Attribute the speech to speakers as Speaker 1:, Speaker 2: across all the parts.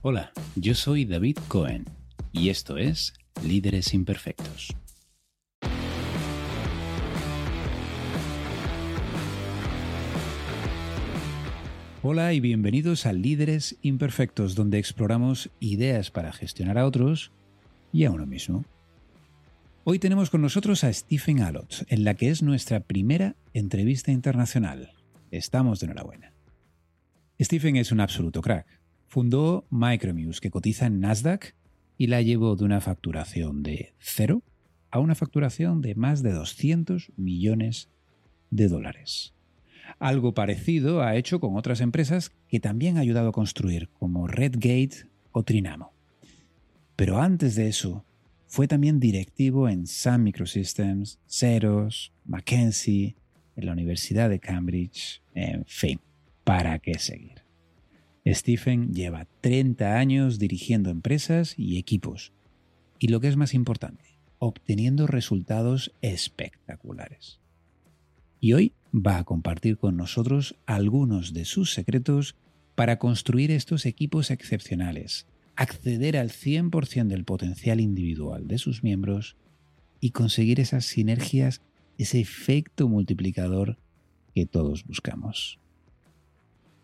Speaker 1: Hola, yo soy David Cohen y esto es Líderes Imperfectos. Hola y bienvenidos a Líderes Imperfectos, donde exploramos ideas para gestionar a otros y a uno mismo. Hoy tenemos con nosotros a Stephen Allott, en la que es nuestra primera entrevista internacional. Estamos de enhorabuena. Stephen es un absoluto crack. Fundó Micromuse, que cotiza en Nasdaq, y la llevó de una facturación de cero a una facturación de más de 200 millones de dólares. Algo parecido ha hecho con otras empresas que también ha ayudado a construir, como Redgate o Trinamo. Pero antes de eso, fue también directivo en Sun Microsystems, Xerox, McKinsey, en la Universidad de Cambridge, en fin, ¿para qué seguir? Stephen lleva 30 años dirigiendo empresas y equipos, y lo que es más importante, obteniendo resultados espectaculares. Y hoy va a compartir con nosotros algunos de sus secretos para construir estos equipos excepcionales, acceder al 100% del potencial individual de sus miembros y conseguir esas sinergias, ese efecto multiplicador que todos buscamos.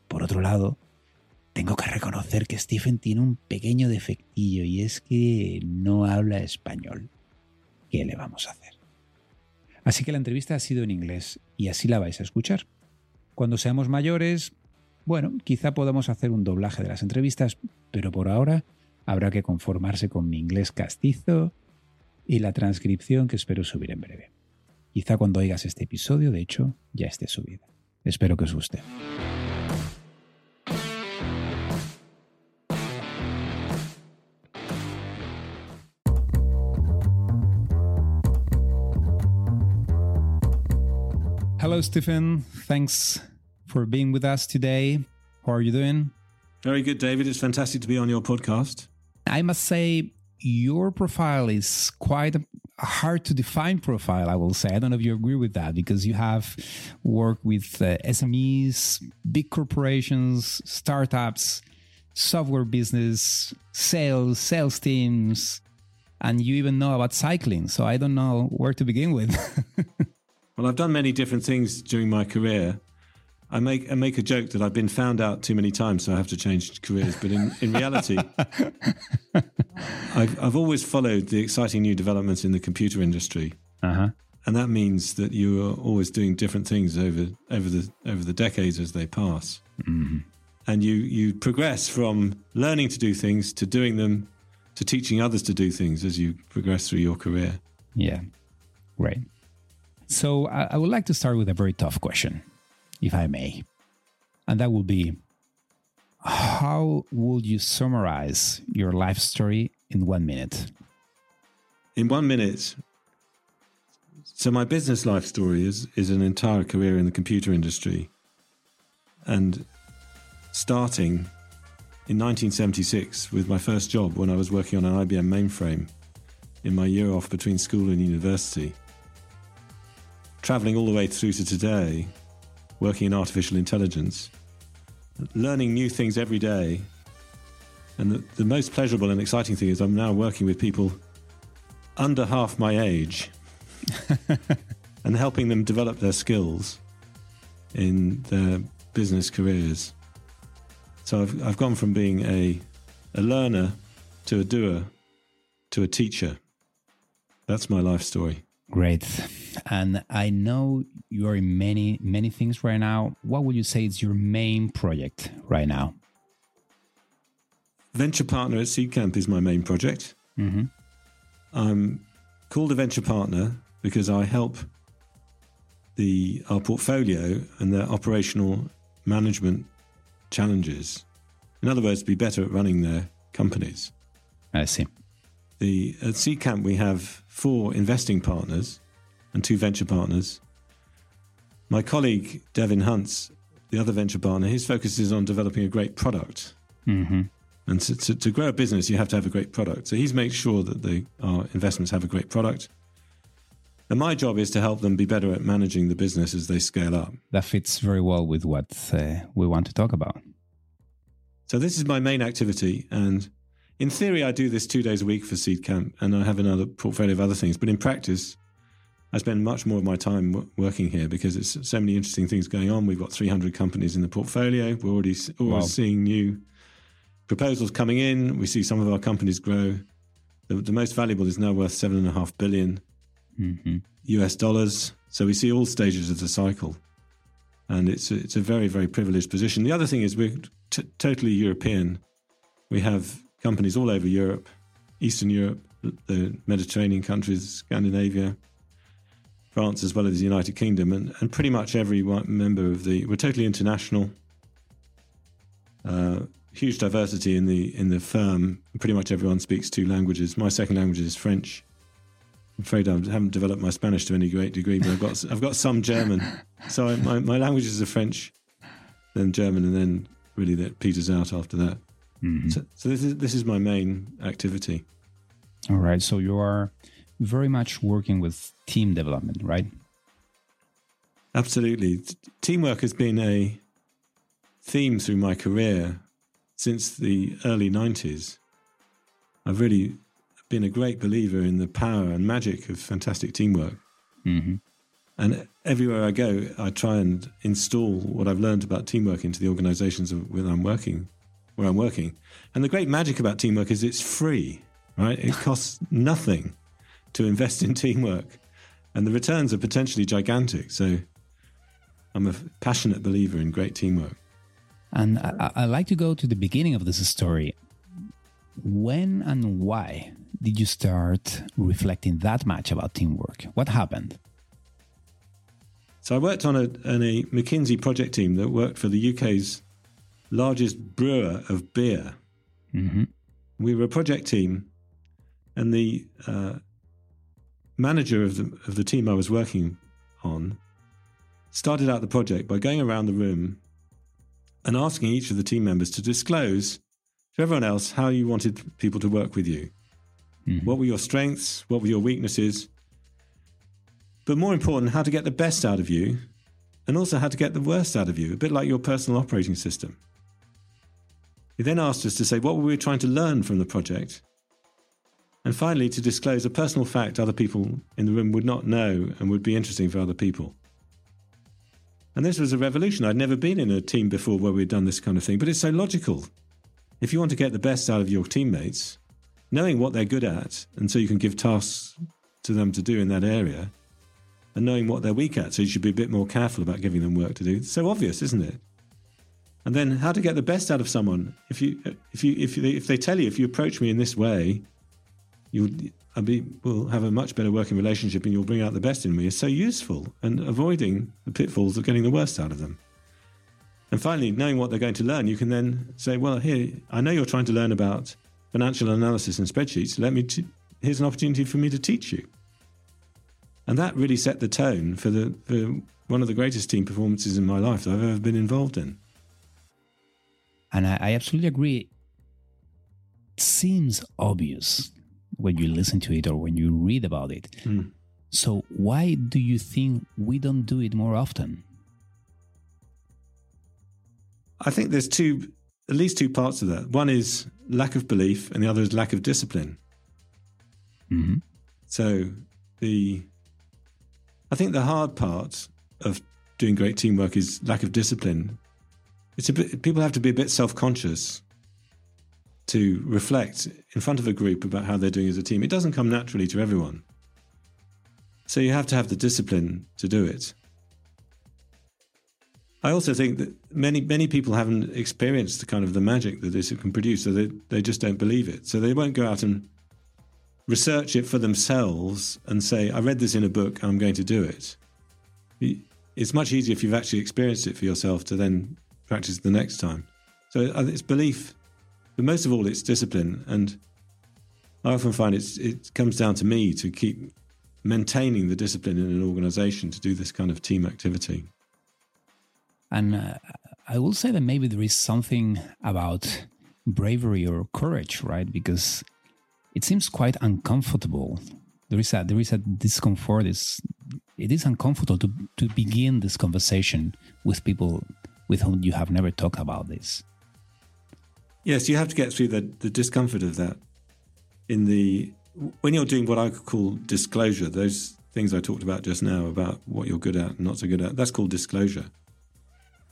Speaker 1: Por otro lado, tengo que reconocer que Stephen tiene un pequeño defectillo y es que no habla español. ¿Qué le vamos a hacer? Así que la entrevista ha sido en inglés y así la vais a escuchar. Cuando seamos mayores, bueno, quizá podamos hacer un doblaje de las entrevistas, pero por ahora habrá que conformarse con mi inglés castizo y la transcripción que espero subir en breve. Quizá cuando oigas este episodio, de hecho, ya esté subida. Espero que os guste. Hello, Stephen. Thanks for being with us today. How are you doing?
Speaker 2: Very good, David. It's fantastic to be on your podcast.
Speaker 1: I must say, your profile is quite a hard to define profile, I will say. I don't know if you agree with that because you have worked with uh, SMEs, big corporations, startups, software business, sales, sales teams, and you even know about cycling. So I don't know where to begin with.
Speaker 2: Well, I've done many different things during my career. I make I make a joke that I've been found out too many times, so I have to change careers. But in, in reality, I've I've always followed the exciting new developments in the computer industry,
Speaker 1: uh-huh.
Speaker 2: and that means that you are always doing different things over over the over the decades as they pass,
Speaker 1: mm-hmm.
Speaker 2: and you you progress from learning to do things to doing them to teaching others to do things as you progress through your career.
Speaker 1: Yeah, great. So I, I would like to start with a very tough question, if I may. And that will be how would you summarize your life story in one minute?
Speaker 2: In one minute. So my business life story is is an entire career in the computer industry. And starting in 1976 with my first job when I was working on an IBM mainframe in my year off between school and university traveling all the way through to today, working in artificial intelligence, learning new things every day. And the, the most pleasurable and exciting thing is I'm now working with people under half my age and helping them develop their skills in their business careers. So I've, I've gone from being a, a learner to a doer to a teacher. That's my life story.
Speaker 1: Great. And I know you are in many, many things right now. What would you say is your main project right now?
Speaker 2: Venture partner at Seedcamp is my main project.
Speaker 1: Mm-hmm.
Speaker 2: I'm called a venture partner because I help the our portfolio and their operational management challenges. In other words, be better at running their companies.
Speaker 1: I see.
Speaker 2: The at Seedcamp we have four investing partners and two venture partners. My colleague Devin Hunts, the other venture partner, his focus is on developing a great product.
Speaker 1: Mm-hmm.
Speaker 2: And to, to, to, grow a business, you have to have a great product. So he's made sure that the, our investments have a great product. And my job is to help them be better at managing the business as they scale up.
Speaker 1: That fits very well with what uh, we want to talk about.
Speaker 2: So this is my main activity, and in theory, I do this two days a week for Seedcamp, and I have another portfolio of other things. But in practice, I spend much more of my time w- working here because it's so many interesting things going on. We've got 300 companies in the portfolio. We're already always wow. seeing new proposals coming in. We see some of our companies grow. The, the most valuable is now worth seven and a half billion mm-hmm. US dollars. So we see all stages of the cycle, and it's a, it's a very very privileged position. The other thing is we're t- totally European. We have companies all over Europe, Eastern Europe, the Mediterranean countries, Scandinavia, France, as well as the United Kingdom, and, and pretty much every member of the we're totally international. Uh, huge diversity in the in the firm. Pretty much everyone speaks two languages. My second language is French. I'm afraid I haven't developed my Spanish to any great degree, but I've got I've got some German. So I, my my languages are French, then German, and then really that peters out after that. Mm-hmm. So, so this is this is my main activity.
Speaker 1: All right. So you are very much working with team development, right?
Speaker 2: Absolutely. Teamwork has been a theme through my career since the early 90s. I've really been a great believer in the power and magic of fantastic teamwork. Mm-hmm. And everywhere I go, I try and install what I've learned about teamwork into the organizations where I'm working, where I'm working. And the great magic about teamwork is it's free, right? It costs nothing to invest in teamwork, and the returns are potentially gigantic. So I'm a passionate believer in great teamwork.
Speaker 1: And I, I like to go to the beginning of this story. When and why did you start reflecting that much about teamwork? What happened?
Speaker 2: So I worked on a, on a McKinsey project team that worked for the UK's largest brewer of beer. Mm-hmm. We were a project team, and the uh, manager of the of the team I was working on started out the project by going around the room and asking each of the team members to disclose to everyone else how you wanted people to work with you. Mm-hmm. What were your strengths? What were your weaknesses? But more important, how to get the best out of you and also how to get the worst out of you, a bit like your personal operating system. He then asked us to say what were we trying to learn from the project and finally, to disclose a personal fact other people in the room would not know and would be interesting for other people. And this was a revolution. I'd never been in a team before where we'd done this kind of thing, but it's so logical. If you want to get the best out of your teammates, knowing what they're good at, and so you can give tasks to them to do in that area, and knowing what they're weak at, so you should be a bit more careful about giving them work to do. It's so obvious, isn't it? And then how to get the best out of someone. If you if you if they, if they tell you if you approach me in this way, you'll be, will have a much better working relationship and you'll bring out the best in me is so useful and avoiding the pitfalls of getting the worst out of them. And finally, knowing what they're going to learn, you can then say, well, here, I know you're trying to learn about financial analysis and spreadsheets. Let me, t- here's an opportunity for me to teach you. And that really set the tone for, the, for one of the greatest team performances in my life that I've ever been involved in.
Speaker 1: And I, I absolutely agree. It seems obvious when you listen to it or when you read about it. Mm. So, why do you think we don't do it more often?
Speaker 2: I think there's two, at least two parts of that. One is lack of belief, and the other is lack of discipline. Mm-hmm. So, the I think the hard part of doing great teamwork is lack of discipline. It's a bit, people have to be a bit self conscious to reflect in front of a group about how they're doing as a team. It doesn't come naturally to everyone. So you have to have the discipline to do it. I also think that many many people haven't experienced the kind of the magic that this can produce, so they, they just don't believe it. So they won't go out and research it for themselves and say, I read this in a book, I'm going to do it. It's much easier if you've actually experienced it for yourself to then practice the next time. So uh, it's belief but most of all, it's discipline. And I often find it's, it comes down to me to keep maintaining the discipline in an organization to do this kind of team activity.
Speaker 1: And uh, I will say that maybe there is something about bravery or courage, right? Because it seems quite uncomfortable. There is a there is a discomfort. Is it is uncomfortable to to begin this conversation with people with whom you have never talked about this.
Speaker 2: Yes, you have to get through the, the discomfort of that. In the when you're doing what I could call disclosure, those things I talked about just now about what you're good at and not so good at, that's called disclosure.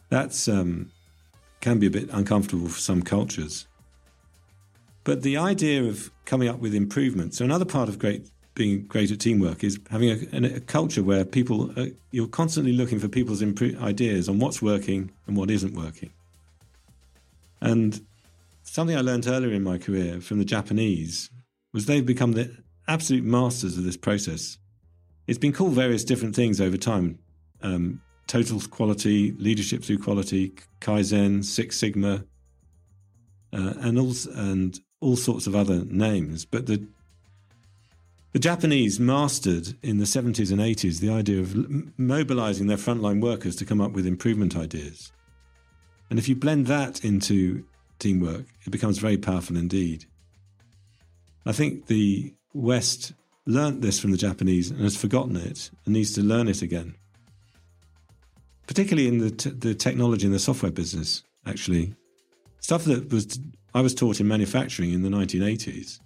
Speaker 2: That's um, can be a bit uncomfortable for some cultures. But the idea of coming up with improvements, so another part of great being great at teamwork is having a, a culture where people are, you're constantly looking for people's impro- ideas on what's working and what isn't working. And something I learned earlier in my career from the Japanese was they've become the absolute masters of this process. It's been called various different things over time um, total quality, leadership through quality, Kaizen, Six Sigma, uh, and, all, and all sorts of other names. But the, the Japanese mastered in the 70s and 80s the idea of mobilizing their frontline workers to come up with improvement ideas. And if you blend that into teamwork, it becomes very powerful indeed. I think the West learnt this from the Japanese and has forgotten it and needs to learn it again. Particularly in the, t- the technology and the software business, actually. Stuff that was I was taught in manufacturing in the 1980s.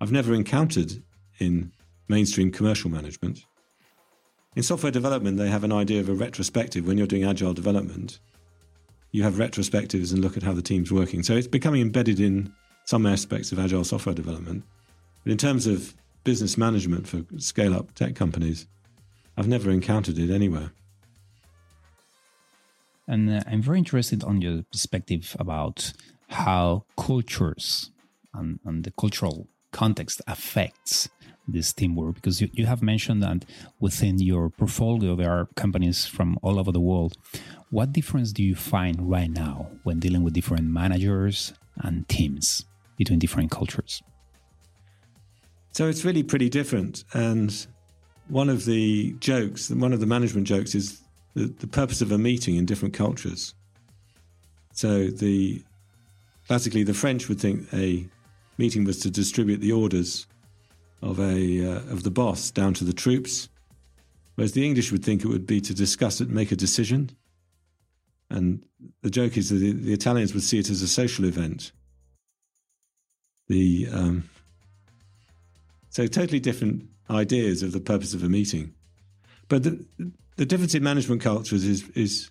Speaker 2: I've never encountered in mainstream commercial management. In software development, they have an idea of a retrospective when you're doing agile development. You have retrospectives and look at how the team's working. So it's becoming embedded in some aspects of agile software development. But in terms of business management for scale up tech companies, I've never encountered it anywhere.
Speaker 1: And uh, I'm very interested on your perspective about how cultures and, and the cultural context affects this teamwork because you, you have mentioned that within your portfolio there are companies from all over the world what difference do you find right now when dealing with different managers and teams between different cultures?
Speaker 2: So it's really pretty different. And one of the jokes, one of the management jokes is the, the purpose of a meeting in different cultures. So the classically the French would think a meeting was to distribute the orders of a uh, of the boss down to the troops, whereas the English would think it would be to discuss it, make a decision. And the joke is that the, the Italians would see it as a social event the um, so totally different ideas of the purpose of a meeting. But the, the difference in management cultures is is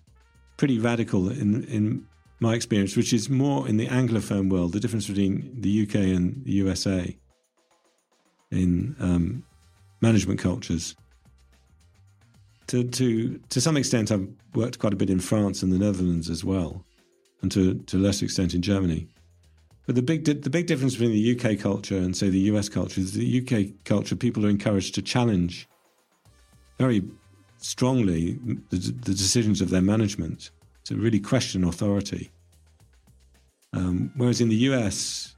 Speaker 2: pretty radical in in my experience, which is more in the Anglophone world. The difference between the UK and the USA in um, management cultures. To to to some extent, I've worked quite a bit in France and the Netherlands as well, and to to a lesser extent in Germany. But the big the big difference between the UK culture and say the US culture is the UK culture people are encouraged to challenge very strongly the, the decisions of their management to really question authority. Um, whereas in the US,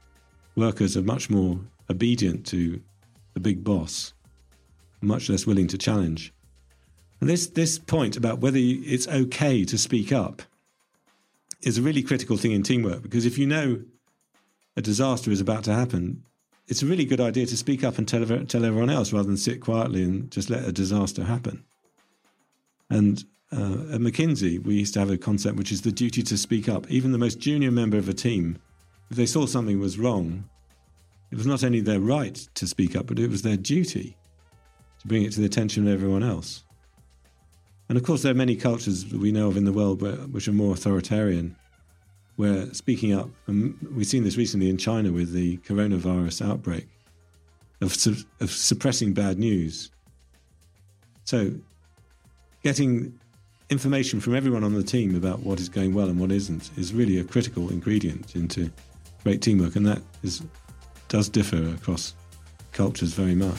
Speaker 2: workers are much more obedient to the big boss, much less willing to challenge. And this this point about whether it's okay to speak up is a really critical thing in teamwork because if you know a disaster is about to happen, it's a really good idea to speak up and tell, tell everyone else rather than sit quietly and just let a disaster happen. And uh, at McKinsey, we used to have a concept which is the duty to speak up. Even the most junior member of a team, if they saw something was wrong, it was not only their right to speak up, but it was their duty to bring it to the attention of everyone else. And of course, there are many cultures we know of in the world where, which are more authoritarian where speaking up, and we've seen this recently in China with the coronavirus outbreak, of, of suppressing bad news. So, getting information from everyone on the team about what is going well and what isn't is really a critical ingredient into great teamwork, and that is does differ across cultures very much.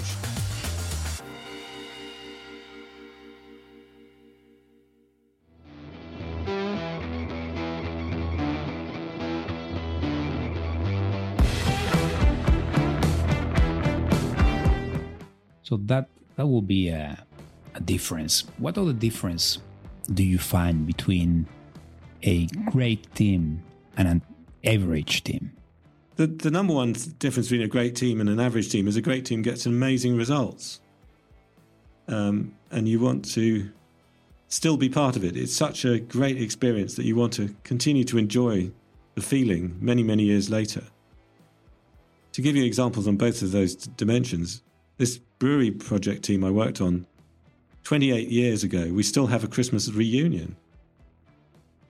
Speaker 1: So that that will be a, a difference. What other difference do you find between a great team and an average team?
Speaker 2: The, the number one difference between a great team and an average team is a great team gets amazing results. Um, and you want to still be part of it. It's such a great experience that you want to continue to enjoy the feeling many, many years later. To give you examples on both of those dimensions, this brewery project team I worked on 28 years ago, we still have a Christmas reunion.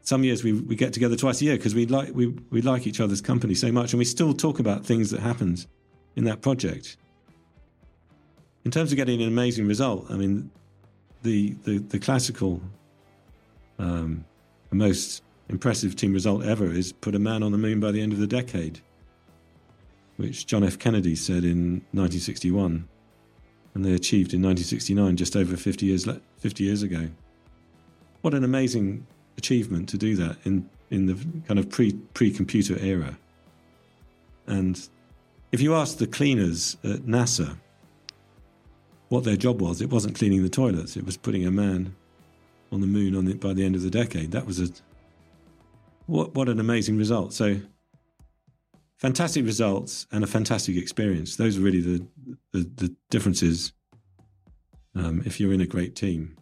Speaker 2: Some years we, we get together twice a year because we like we, we like each other's company so much, and we still talk about things that happened in that project. In terms of getting an amazing result, I mean, the the, the classical, um, the most impressive team result ever is put a man on the moon by the end of the decade, which John F. Kennedy said in 1961 and they achieved in 1969, just over 50 years 50 years ago. What an amazing achievement to do that in in the kind of pre pre computer era. And if you ask the cleaners at NASA what their job was, it wasn't cleaning the toilets; it was putting a man on the moon on the, by the end of the decade. That was a what what an amazing result. So fantastic results and a fantastic experience. Those are really the the, the differences um, if you're in a great team.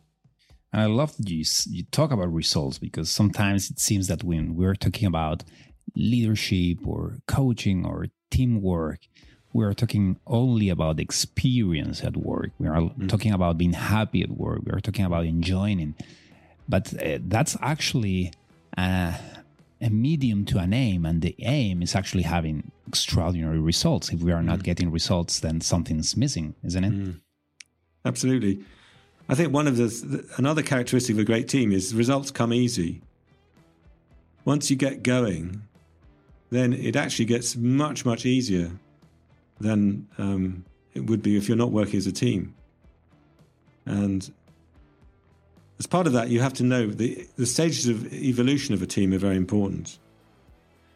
Speaker 1: And I love that you, you talk about results because sometimes it seems that when we're talking about leadership or coaching or teamwork, we're talking only about experience at work. We are mm. talking about being happy at work. We are talking about enjoying. But uh, that's actually uh, a medium to an aim, and the aim is actually having extraordinary results. If we are not mm. getting results, then something's missing, isn't it? Mm.
Speaker 2: Absolutely. I think one of the another characteristic of a great team is results come easy. Once you get going, then it actually gets much much easier than um, it would be if you're not working as a team. And as part of that, you have to know the, the stages of evolution of a team are very important.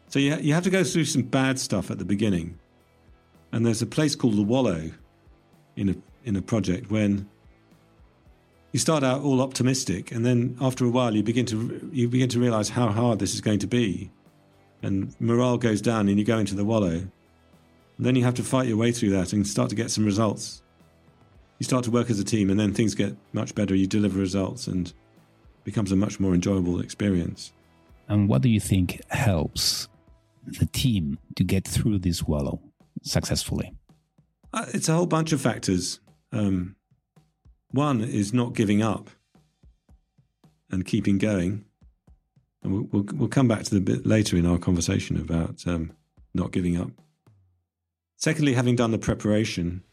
Speaker 2: So you, you have to go through some bad stuff at the beginning. And there's a place called the wallow in a, in a project when you start out all optimistic, and then after a while, you begin to you begin to realize how hard this is going to be, and morale goes down, and you go into the wallow. And then you have to fight your way through that and start to get some results you start to work as a team, and then things get much better. You deliver results, and becomes a much more enjoyable experience.
Speaker 1: And what do you think helps the team to get through this wallow successfully?
Speaker 2: Uh, it's a whole bunch of factors. Um, one is not giving up and keeping going. And we'll, we'll, we'll come back to the bit later in our conversation about um, not giving up. Secondly, having done the preparation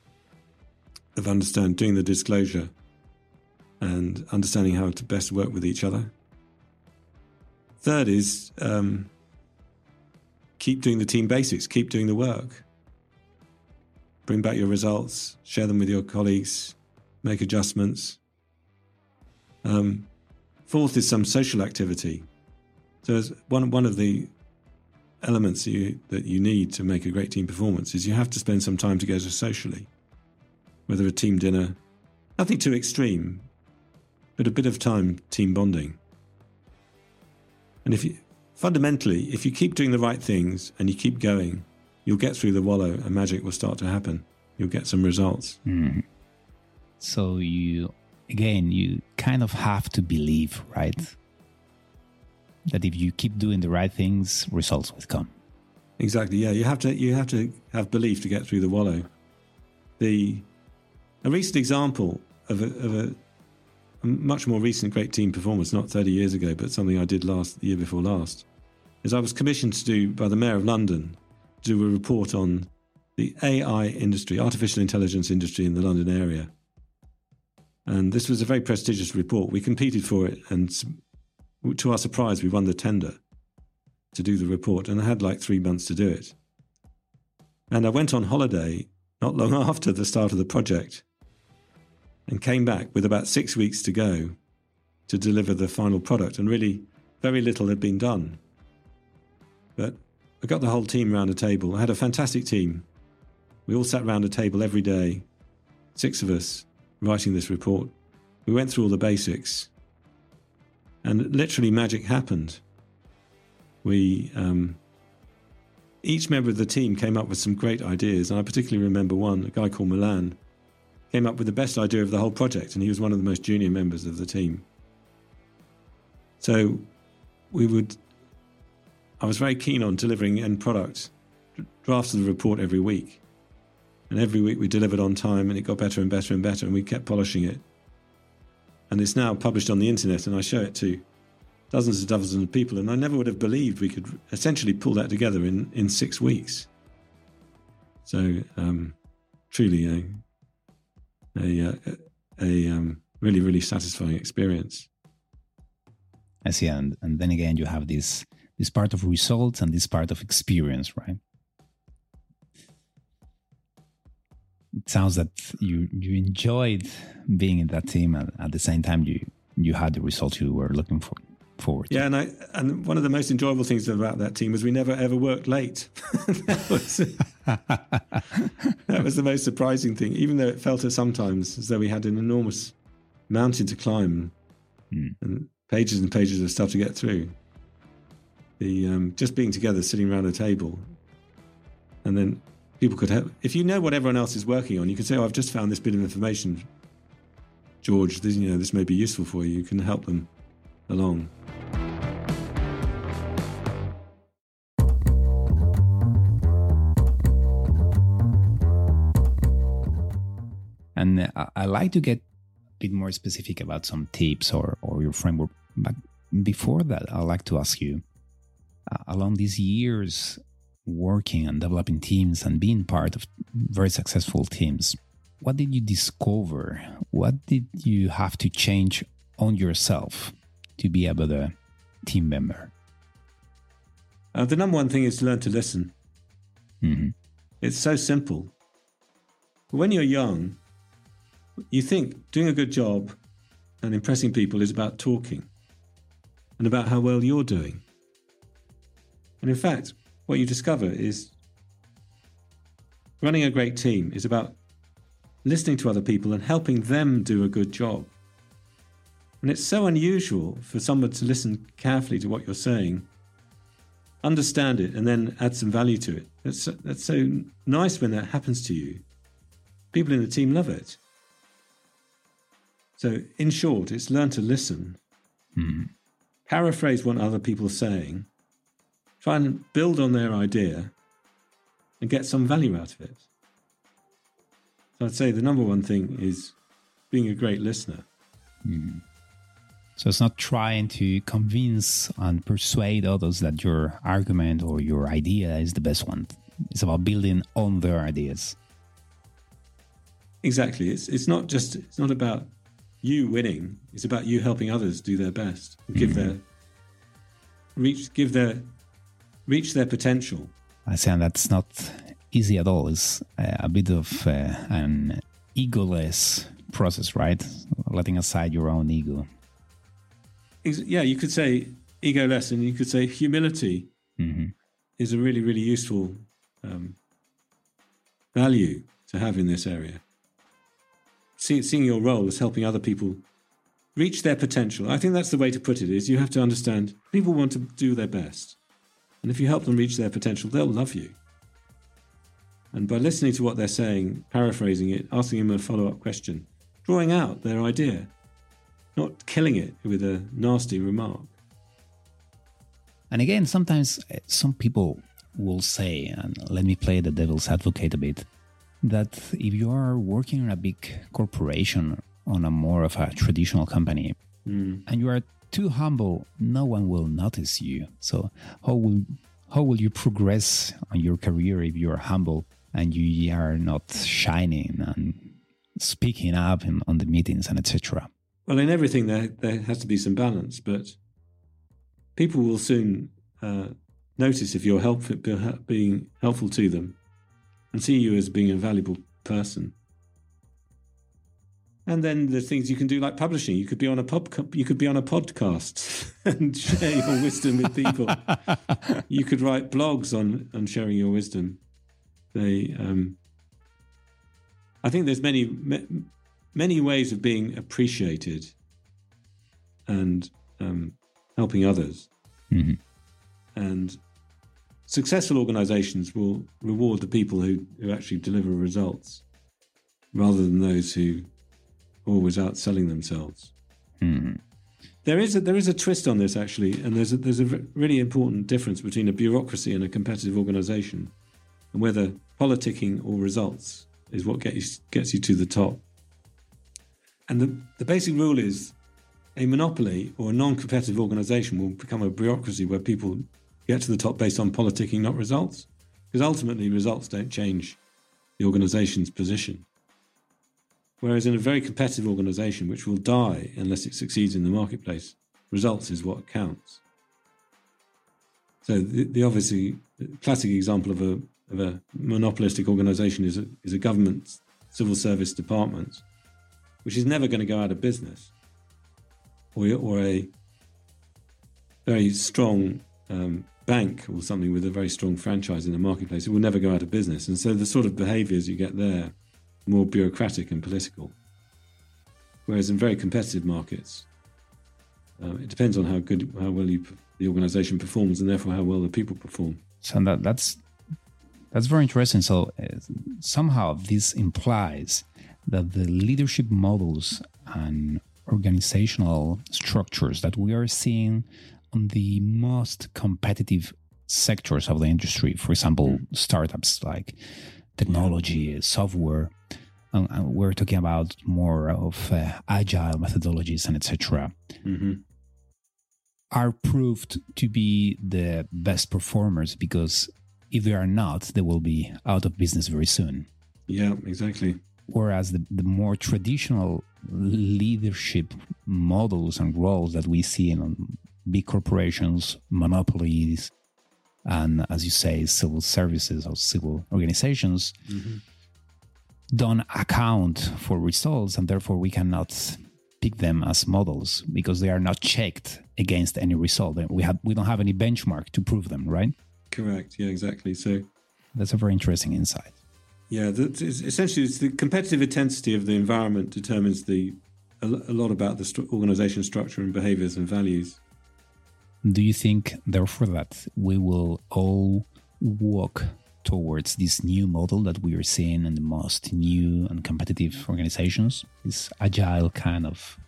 Speaker 2: of understand doing the disclosure and understanding how to best work with each other. Third is um, keep doing the team basics, keep doing the work. Bring back your results, share them with your colleagues, make adjustments. Um, fourth is some social activity. So, one one of the elements you, that you need to make a great team performance is you have to spend some time together socially whether a team dinner, nothing too extreme, but a bit of time team bonding. And if you, fundamentally, if you keep doing the right things and you keep going, you'll get through the wallow and magic will start to happen. You'll get some results.
Speaker 1: Mm. So you, again, you kind of have to believe, right? That if you keep doing the right things, results will come.
Speaker 2: Exactly. Yeah, you have to you have to have belief to get through the wallow. The a recent example of a, of a, a much more recent great team performance, not 30 years ago, but something I did last the year before last, is I was commissioned to do by the Mayor of London to do a report on the AI industry, artificial intelligence industry in the London area. And this was a very prestigious report. We competed for it, and to our surprise, we won the tender to do the report, and I had like three months to do it. And I went on holiday not long after the start of the project and came back with about six weeks to go to deliver the final product. And really, very little had been done. But I got the whole team around a table. I had a fantastic team. We all sat around a table every day, six of us, writing this report. We went through all the basics, and literally magic happened. We um, each member of the team came up with some great ideas, and I particularly remember one, a guy called Milan, came up with the best idea of the whole project, and he was one of the most junior members of the team. So we would I was very keen on delivering end product, drafts of the report every week. And every week we delivered on time and it got better and better and better and we kept polishing it. And it's now published on the internet and I show it to dozens and dozens of people. And I never would have believed we could essentially pull that together in, in six weeks. So, um, truly a, a, uh, a, um, really, really satisfying experience.
Speaker 1: I see. And, and then again, you have this, this part of results and this part of experience, right? It sounds that you you enjoyed being in that team, and at the same time, you you had the results you were looking for forward.
Speaker 2: Yeah, and I and one of the most enjoyable things about that team was we never ever worked late. that, was, that was the most surprising thing, even though it felt sometimes as though we had an enormous mountain to climb mm. and pages and pages of stuff to get through. The um, just being together, sitting around a table, and then people could have. If you know what everyone else is working on, you could say, "Oh, I've just found this bit of information, George. This, you know, this may be useful for you. You can help them along."
Speaker 1: And I like to get a bit more specific about some tips or, or your framework. But before that, I'd like to ask you uh, along these years working and developing teams and being part of very successful teams, what did you discover? What did you have to change on yourself to be a better team member?
Speaker 2: Uh, the number one thing is to learn to listen. Mm-hmm. It's so simple. When you're young, you think doing a good job and impressing people is about talking and about how well you're doing. And in fact, what you discover is running a great team is about listening to other people and helping them do a good job. And it's so unusual for someone to listen carefully to what you're saying, understand it, and then add some value to it. That's, that's so nice when that happens to you. People in the team love it. So, in short, it's learn to listen, mm. paraphrase what other people are saying, try and build on their idea, and get some value out of it. So, I'd say the number one thing is being a great listener.
Speaker 1: Mm. So, it's not trying to convince and persuade others that your argument or your idea is the best one. It's about building on their ideas.
Speaker 2: Exactly. It's it's not just it's not about you winning. It's about you helping others do their best, give mm-hmm. their reach, give their reach their potential.
Speaker 1: I say that's not easy at all. It's a bit of uh, an egoless process, right? Letting aside your own ego.
Speaker 2: Yeah, you could say egoless, and you could say humility mm-hmm. is a really, really useful um, value to have in this area see, seeing your role as helping other people reach their potential. I think that's the way to put it is you have to understand people want to do their best. And if you help them reach their potential, they'll love you. And by listening to what they're saying, paraphrasing it, asking them a follow up question, drawing out their idea, not killing it with a nasty remark.
Speaker 1: And again, sometimes uh, some people will say, and let me play the devil's advocate a bit, that if you are working in a big corporation on a more of a traditional company mm. and you are too humble, no one will notice you. So how will how will you progress on your career if you are humble and you are not shining and speaking up in, on the meetings and etc.
Speaker 2: Well, in everything there there has to be some balance, but people will soon uh, notice if you're help, being helpful to them and see you as being a valuable person. And then there's things you can do like publishing. You could be on a pub, you could be on a podcast and share your wisdom with people. you could write blogs on on sharing your wisdom. They, um, I think there's many many ways of being appreciated and um, helping others. Mm-hmm. And successful organizations will reward the people who, who actually deliver results rather than those who are always outselling themselves. Hmm. there is a, there is a twist on this actually, and there's a, there's a really important difference between a bureaucracy and a competitive organisation, and whether politicking or results is what get you, gets you to the top. And the, the basic rule is a monopoly or a non competitive organisation will become a bureaucracy where people get to the top based on politicking, not results. Because ultimately, results don't change the organisation's position. Whereas in a very competitive organisation, which will die unless it succeeds in the marketplace, results is what counts. So the, the obviously classic example of a of a monopolistic organisation is a, is a government civil service department, which is never going to go out of business, or or a very strong um, bank or something with a very strong franchise in the marketplace. It will never go out of business, and so the sort of behaviours you get there more bureaucratic and political. Whereas in very competitive markets, uh, it depends on how good, how well you, the organization performs, and therefore how well the people perform.
Speaker 1: So that, that's that's very interesting. So uh, somehow this implies that the leadership models and organizational structures that we are seeing on the most competitive sectors of the industry, for example, startups like technology, software, and, and we're talking about more of uh, agile methodologies and etc. Mm-hmm. Are proved to be the best performers because if they are not, they will be out of business very soon.
Speaker 2: Yeah, exactly.
Speaker 1: Whereas the, the more traditional leadership models and roles that we see in big corporations, monopolies, and as you say, civil services or civil organizations mm-hmm. don't account for results, and therefore we cannot pick them as models because they are not checked against any result. We have we don't have any benchmark to prove them, right?
Speaker 2: Correct. Yeah, exactly. So
Speaker 1: that's a very interesting insight.
Speaker 2: Yeah, it's essentially it's the competitive intensity of the environment determines the a, lot about the st- organization structure and behaviors and values.
Speaker 1: Do you think, therefore, that we will all walk towards this new model that we are seeing in the most new and competitive organizations, this agile kind of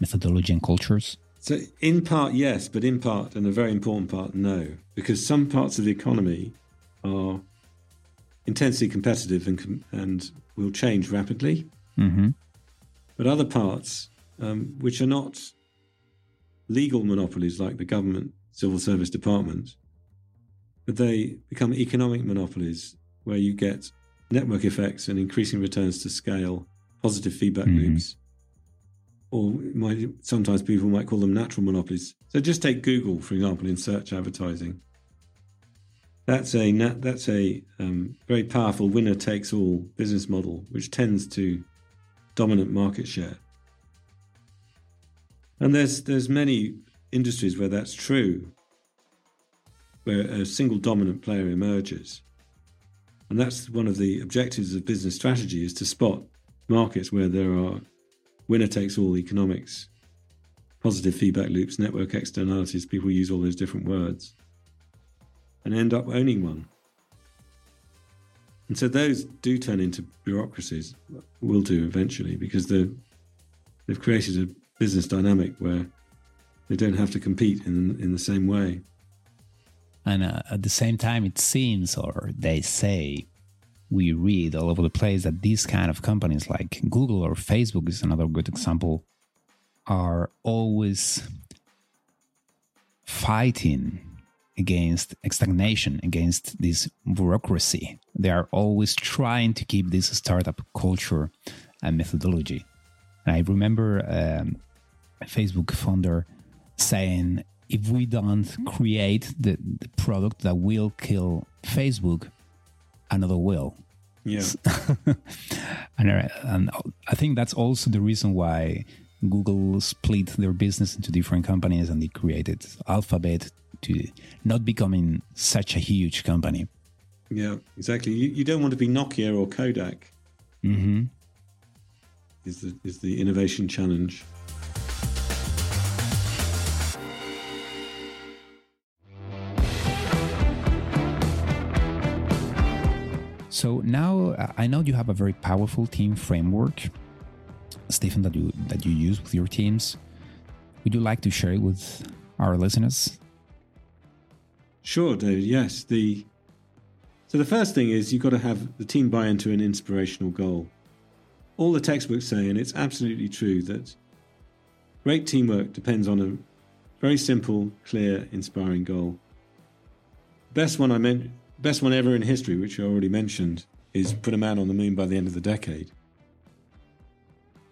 Speaker 1: methodology and cultures?
Speaker 2: So, in part, yes, but in part, and a very important part, no, because some parts of the economy are intensely competitive and, and will change rapidly. Mm-hmm. But other parts, um, which are not legal monopolies like the government civil service department, but they become economic monopolies where you get network effects and increasing returns to scale, positive feedback mm-hmm. loops. Or might, sometimes people might call them natural monopolies. So just take Google, for example, in search advertising. That's a that's a um, very powerful winner takes all business model, which tends to dominant market share. And there's there's many industries where that's true, where a single dominant player emerges. And that's one of the objectives of business strategy is to spot markets where there are winner takes all economics, positive feedback loops, network externalities, people use all those different words, and end up owning one. And so those do turn into bureaucracies, will do eventually, because they've created a business dynamic where they don't have to compete in in the same way.
Speaker 1: And uh, at the same time, it seems, or they say, we read all over the place that these kind of companies like Google or Facebook is another good example, are always fighting against stagnation, against this bureaucracy. They are always trying to keep this startup culture and methodology. And I remember um, Facebook founder saying, if we don't create the, the product that will kill Facebook, another will.
Speaker 2: Yeah.
Speaker 1: and, uh, and I think that's also the reason why Google split their business into different companies and they created Alphabet to not becoming such a huge company.
Speaker 2: Yeah, exactly. You, you don't want to be Nokia or Kodak. Mm-hmm. Is the is the innovation challenge.
Speaker 1: So now uh, I know you have a very powerful team framework, Stephen, that you that you use with your teams. Would you like to share it with our listeners?
Speaker 2: Sure, David. Yes. The so the first thing is you've got to have the team buy into an inspirational goal. All the textbooks say, and it's absolutely true, that great teamwork depends on a very simple, clear, inspiring goal. Best one I meant, best one ever in history, which I already mentioned, is put a man on the moon by the end of the decade,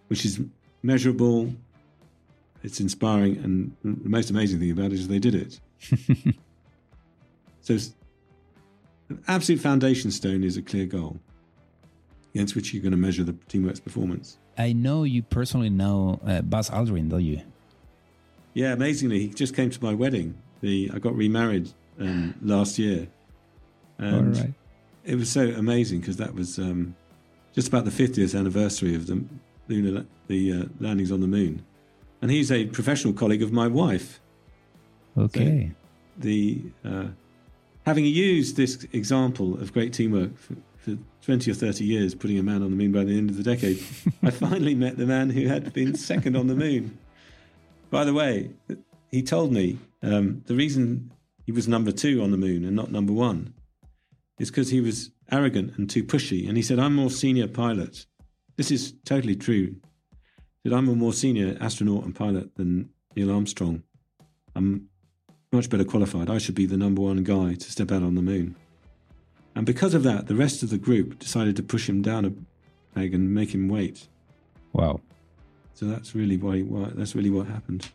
Speaker 2: which is measurable, it's inspiring, and the most amazing thing about it is they did it. so, the absolute foundation stone is a clear goal against which you're going to measure the teamwork's performance.
Speaker 1: I know you personally know uh, Buzz Aldrin, don't you?
Speaker 2: Yeah, amazingly, he just came to my wedding. The I got remarried um, last year, and
Speaker 1: All right.
Speaker 2: it was so amazing because that was um, just about the 50th anniversary of the lunar the uh, landings on the moon, and he's a professional colleague of my wife.
Speaker 1: Okay.
Speaker 2: The uh, having used this example of great teamwork for, for 20 or 30 years, putting a man on the moon by the end of the decade, I finally met the man who had been second on the moon. By the way, he told me um, the reason he was number two on the moon and not number one is because he was arrogant and too pushy. And he said, I'm more senior pilot. This is totally true. That I'm a more senior astronaut and pilot than Neil Armstrong. I'm much better qualified. I should be the number one guy to step out on the moon. And because of that, the rest of the group decided to push him down a peg and make him wait.
Speaker 1: Wow.
Speaker 2: So that's really why, why that's really what happened.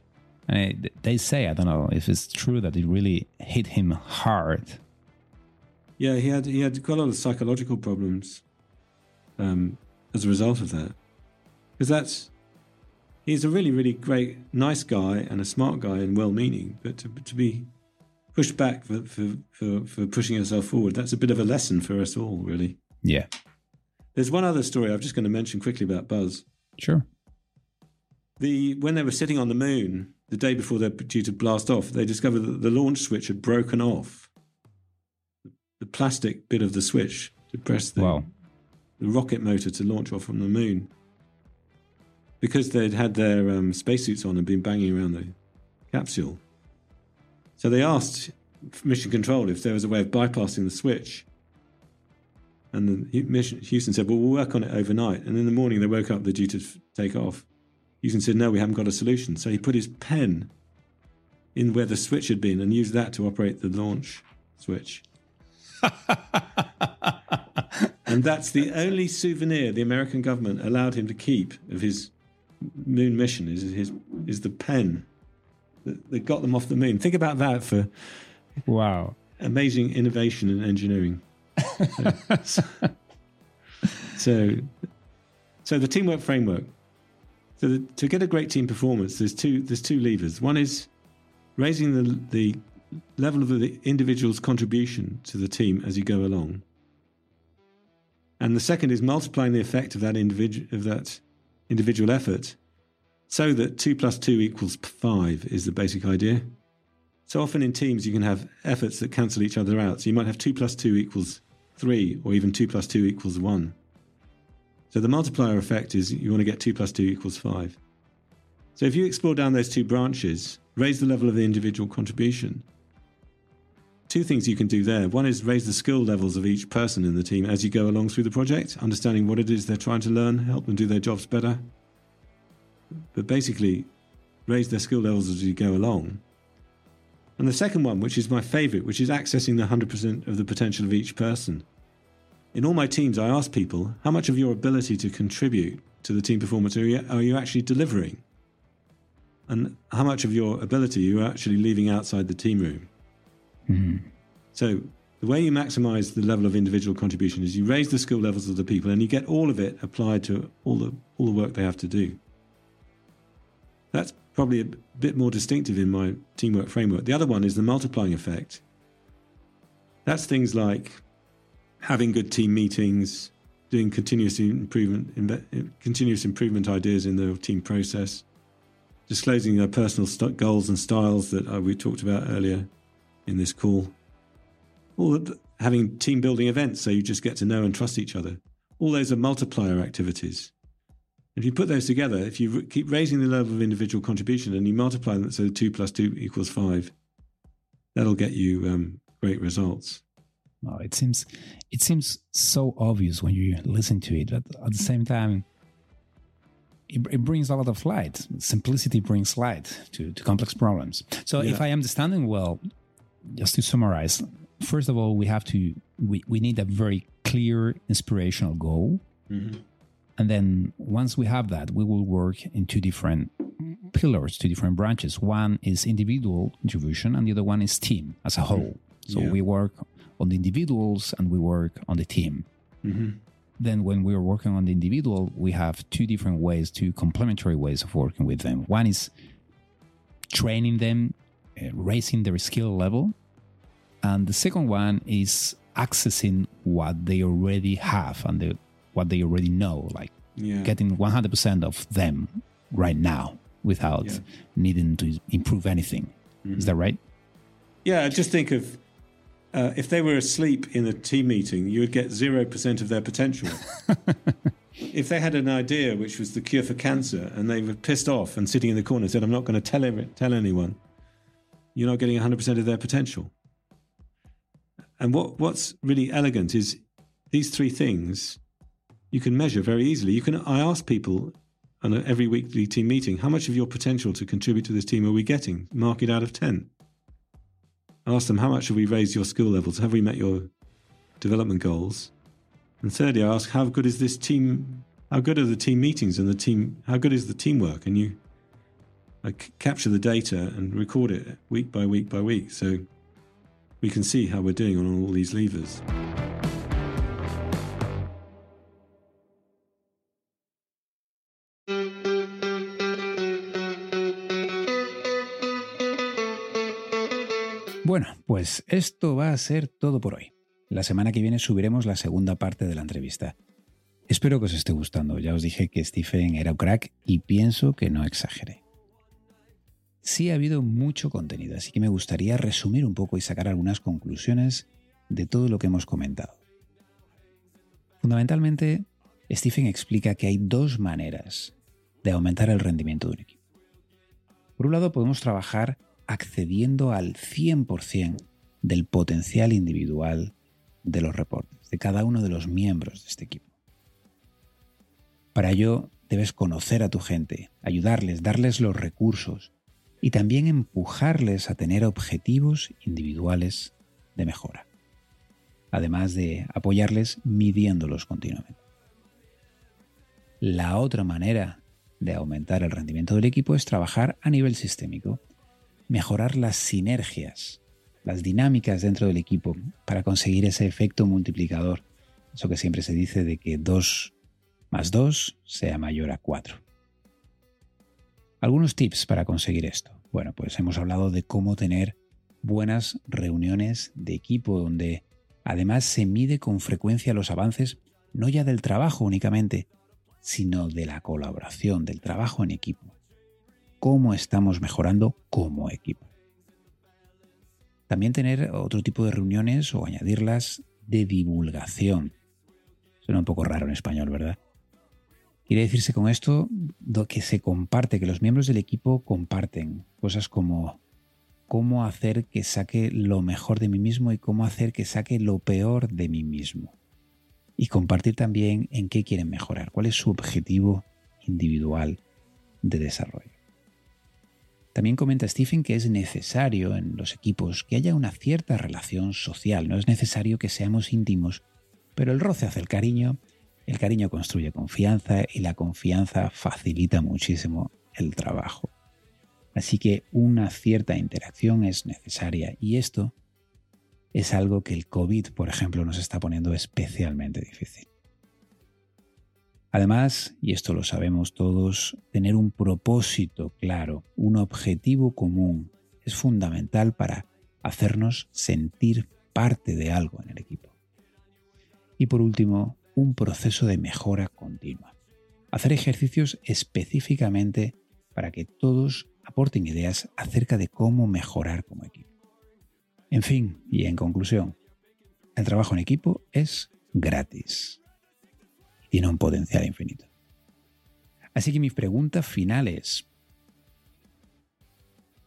Speaker 1: And it, they say, I don't know if it's true that it really hit him hard.
Speaker 2: Yeah, he had he had quite a lot of psychological problems um, as a result of that. Because that's he's a really really great, nice guy and a smart guy and well-meaning, but to to be pushed back for for for, for pushing yourself forward, that's a bit of a lesson for us all, really.
Speaker 1: Yeah.
Speaker 2: There's one other story I'm just going to mention quickly about Buzz.
Speaker 1: Sure.
Speaker 2: The when they were sitting on the moon the day before they're due to blast off, they discovered that the launch switch had broken off. The plastic bit of the switch to press the,
Speaker 1: Wow.
Speaker 2: The rocket motor to launch off from the moon. Because they'd had their um, spacesuits on and been banging around the capsule. So they asked Mission Control if there was a way of bypassing the switch. And the mission, Houston said, Well, we'll work on it overnight. And in the morning, they woke up, they're due to take off. Houston said, No, we haven't got a solution. So he put his pen in where the switch had been and used that to operate the launch switch. and that's the only souvenir the American government allowed him to keep of his moon mission is his is the pen that, that got them off the moon. Think about that for
Speaker 1: Wow.
Speaker 2: amazing innovation and engineering. So, so, so the teamwork framework. So the, to get a great team performance, there's two there's two levers. One is raising the the level of the individual's contribution to the team as you go along, and the second is multiplying the effect of that individual of that individual effort, so that two plus two equals five is the basic idea. So often in teams, you can have efforts that cancel each other out. So you might have 2 plus 2 equals 3, or even 2 plus 2 equals 1. So the multiplier effect is you want to get 2 plus 2 equals 5. So if you explore down those two branches, raise the level of the individual contribution. Two things you can do there. One is raise the skill levels of each person in the team as you go along through the project, understanding what it is they're trying to learn, help them do their jobs better. But basically, raise their skill levels as you go along. And the second one, which is my favorite, which is accessing the 100% of the potential of each person. In all my teams, I ask people, how much of your ability to contribute to the team performance are you, are you actually delivering? And how much of your ability are you actually leaving outside the team room?
Speaker 1: Mhm.
Speaker 2: So the way you maximize the level of individual contribution is you raise the skill levels of the people and you get all of it applied to all the all the work they have to do. That's probably a bit more distinctive in my teamwork framework. The other one is the multiplying effect. That's things like having good team meetings, doing continuous improvement, continuous improvement ideas in the team process, disclosing their personal st- goals and styles that uh, we talked about earlier in this call. Or having team building events so you just get to know and trust each other. All those are multiplier activities. If you put those together, if you keep raising the level of individual contribution and you multiply them, so two plus two equals five, that'll get you um, great results.
Speaker 1: Oh, it seems it seems so obvious when you listen to it, but at the same time, it, it brings a lot of light. Simplicity brings light to, to complex problems. So, yeah. if I am understanding well, just to summarize, first of all, we have to we, we need a very clear inspirational goal. Mm-hmm. And then once we have that, we will work in two different pillars, two different branches. One is individual contribution, and the other one is team as a mm-hmm. whole. So yeah. we work on the individuals and we work on the team. Mm-hmm. Then, when we are working on the individual, we have two different ways, two complementary ways of working with them. One is training them, raising their skill level. And the second one is accessing what they already have and the, what they already know, like yeah. getting 100% of them right now without yeah. needing to improve anything. Mm-hmm. Is that right?
Speaker 2: Yeah, just think of uh, if they were asleep in a team meeting, you would get 0% of their potential. if they had an idea which was the cure for cancer and they were pissed off and sitting in the corner said, I'm not going to tell, tell anyone, you're not getting 100% of their potential. And what, what's really elegant is these three things you can measure very easily. You can. I ask people on every weekly team meeting, how much of your potential to contribute to this team are we getting? Mark it out of 10. I Ask them, how much have we raised your skill levels? Have we met your development goals? And thirdly, I ask, how good is this team? How good are the team meetings and the team? How good is the teamwork? And you like capture the data and record it week by week by week, so we can see how we're doing on all these levers.
Speaker 1: Bueno, pues esto va a ser todo por hoy. La semana que viene subiremos la segunda parte de la entrevista. Espero que os esté gustando. Ya os dije que Stephen era un crack y pienso que no exageré. Sí ha habido mucho contenido, así que me gustaría resumir un poco y sacar algunas conclusiones de todo lo que hemos comentado. Fundamentalmente, Stephen explica que hay dos maneras de aumentar el rendimiento de un equipo. Por un lado, podemos trabajar accediendo al 100% del potencial individual de los reportes, de cada uno de los miembros de este equipo. Para ello, debes conocer a tu gente, ayudarles, darles los recursos y también empujarles a tener objetivos individuales de mejora, además de apoyarles midiéndolos continuamente. La otra manera de aumentar el rendimiento del equipo es trabajar a nivel sistémico mejorar las sinergias, las dinámicas dentro del equipo para conseguir ese efecto multiplicador. Eso que siempre se dice de que 2 más 2 sea mayor a 4. Algunos tips para conseguir esto. Bueno, pues hemos hablado de cómo tener buenas reuniones de equipo donde además se mide con frecuencia los avances no ya del trabajo únicamente, sino de la colaboración, del trabajo en equipo cómo estamos mejorando como equipo. También tener otro tipo de reuniones o añadirlas de divulgación. Suena un poco raro en español, ¿verdad? Quiere decirse con esto que se comparte, que los miembros del equipo comparten cosas como cómo hacer que saque lo mejor de mí mismo y cómo hacer que saque lo peor de mí mismo. Y compartir también en qué quieren mejorar, cuál es su objetivo individual de desarrollo. También comenta Stephen que es necesario en los equipos que haya una cierta relación social. No es necesario que seamos íntimos, pero el roce hace el cariño, el cariño construye confianza y la confianza facilita muchísimo el trabajo. Así que una cierta interacción es necesaria y esto es algo que el COVID, por ejemplo, nos está poniendo especialmente difícil. Además, y esto lo sabemos todos, tener un propósito claro, un objetivo común, es fundamental para hacernos sentir parte de algo en el equipo. Y por último, un proceso de mejora continua. Hacer ejercicios específicamente para que todos aporten ideas acerca de cómo mejorar como equipo. En fin, y en conclusión, el trabajo en equipo es gratis tiene un potencial infinito. Así que mi pregunta final es,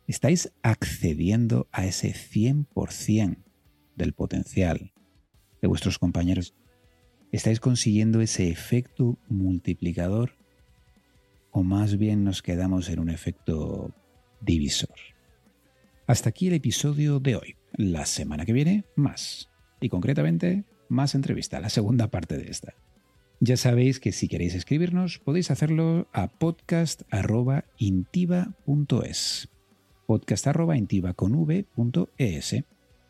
Speaker 1: ¿estáis accediendo a ese 100% del potencial de vuestros compañeros? ¿Estáis consiguiendo ese efecto multiplicador? ¿O más bien nos quedamos en un efecto divisor? Hasta aquí el episodio de hoy. La semana que viene, más. Y concretamente, más entrevista, la segunda parte de esta. Ya sabéis que si queréis escribirnos podéis hacerlo a podcast.intiva.es podcast.intiva con v.es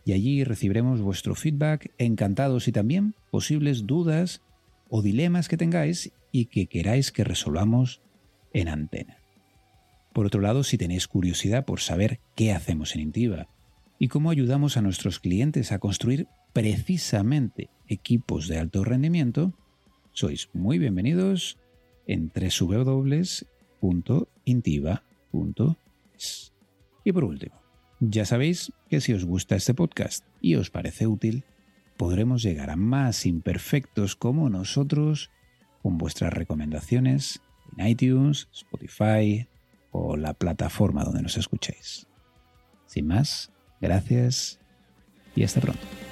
Speaker 1: y allí recibiremos vuestro feedback encantados y también posibles dudas o dilemas que tengáis y que queráis que resolvamos en antena. Por otro lado, si tenéis curiosidad por saber qué hacemos en Intiva y cómo ayudamos a nuestros clientes a construir precisamente equipos de alto rendimiento, sois muy bienvenidos en www.intiva.es. Y por último, ya sabéis que si os gusta este podcast y os parece útil, podremos llegar a más imperfectos como nosotros con vuestras recomendaciones en iTunes, Spotify o la plataforma donde nos escuchéis. Sin más, gracias y hasta pronto.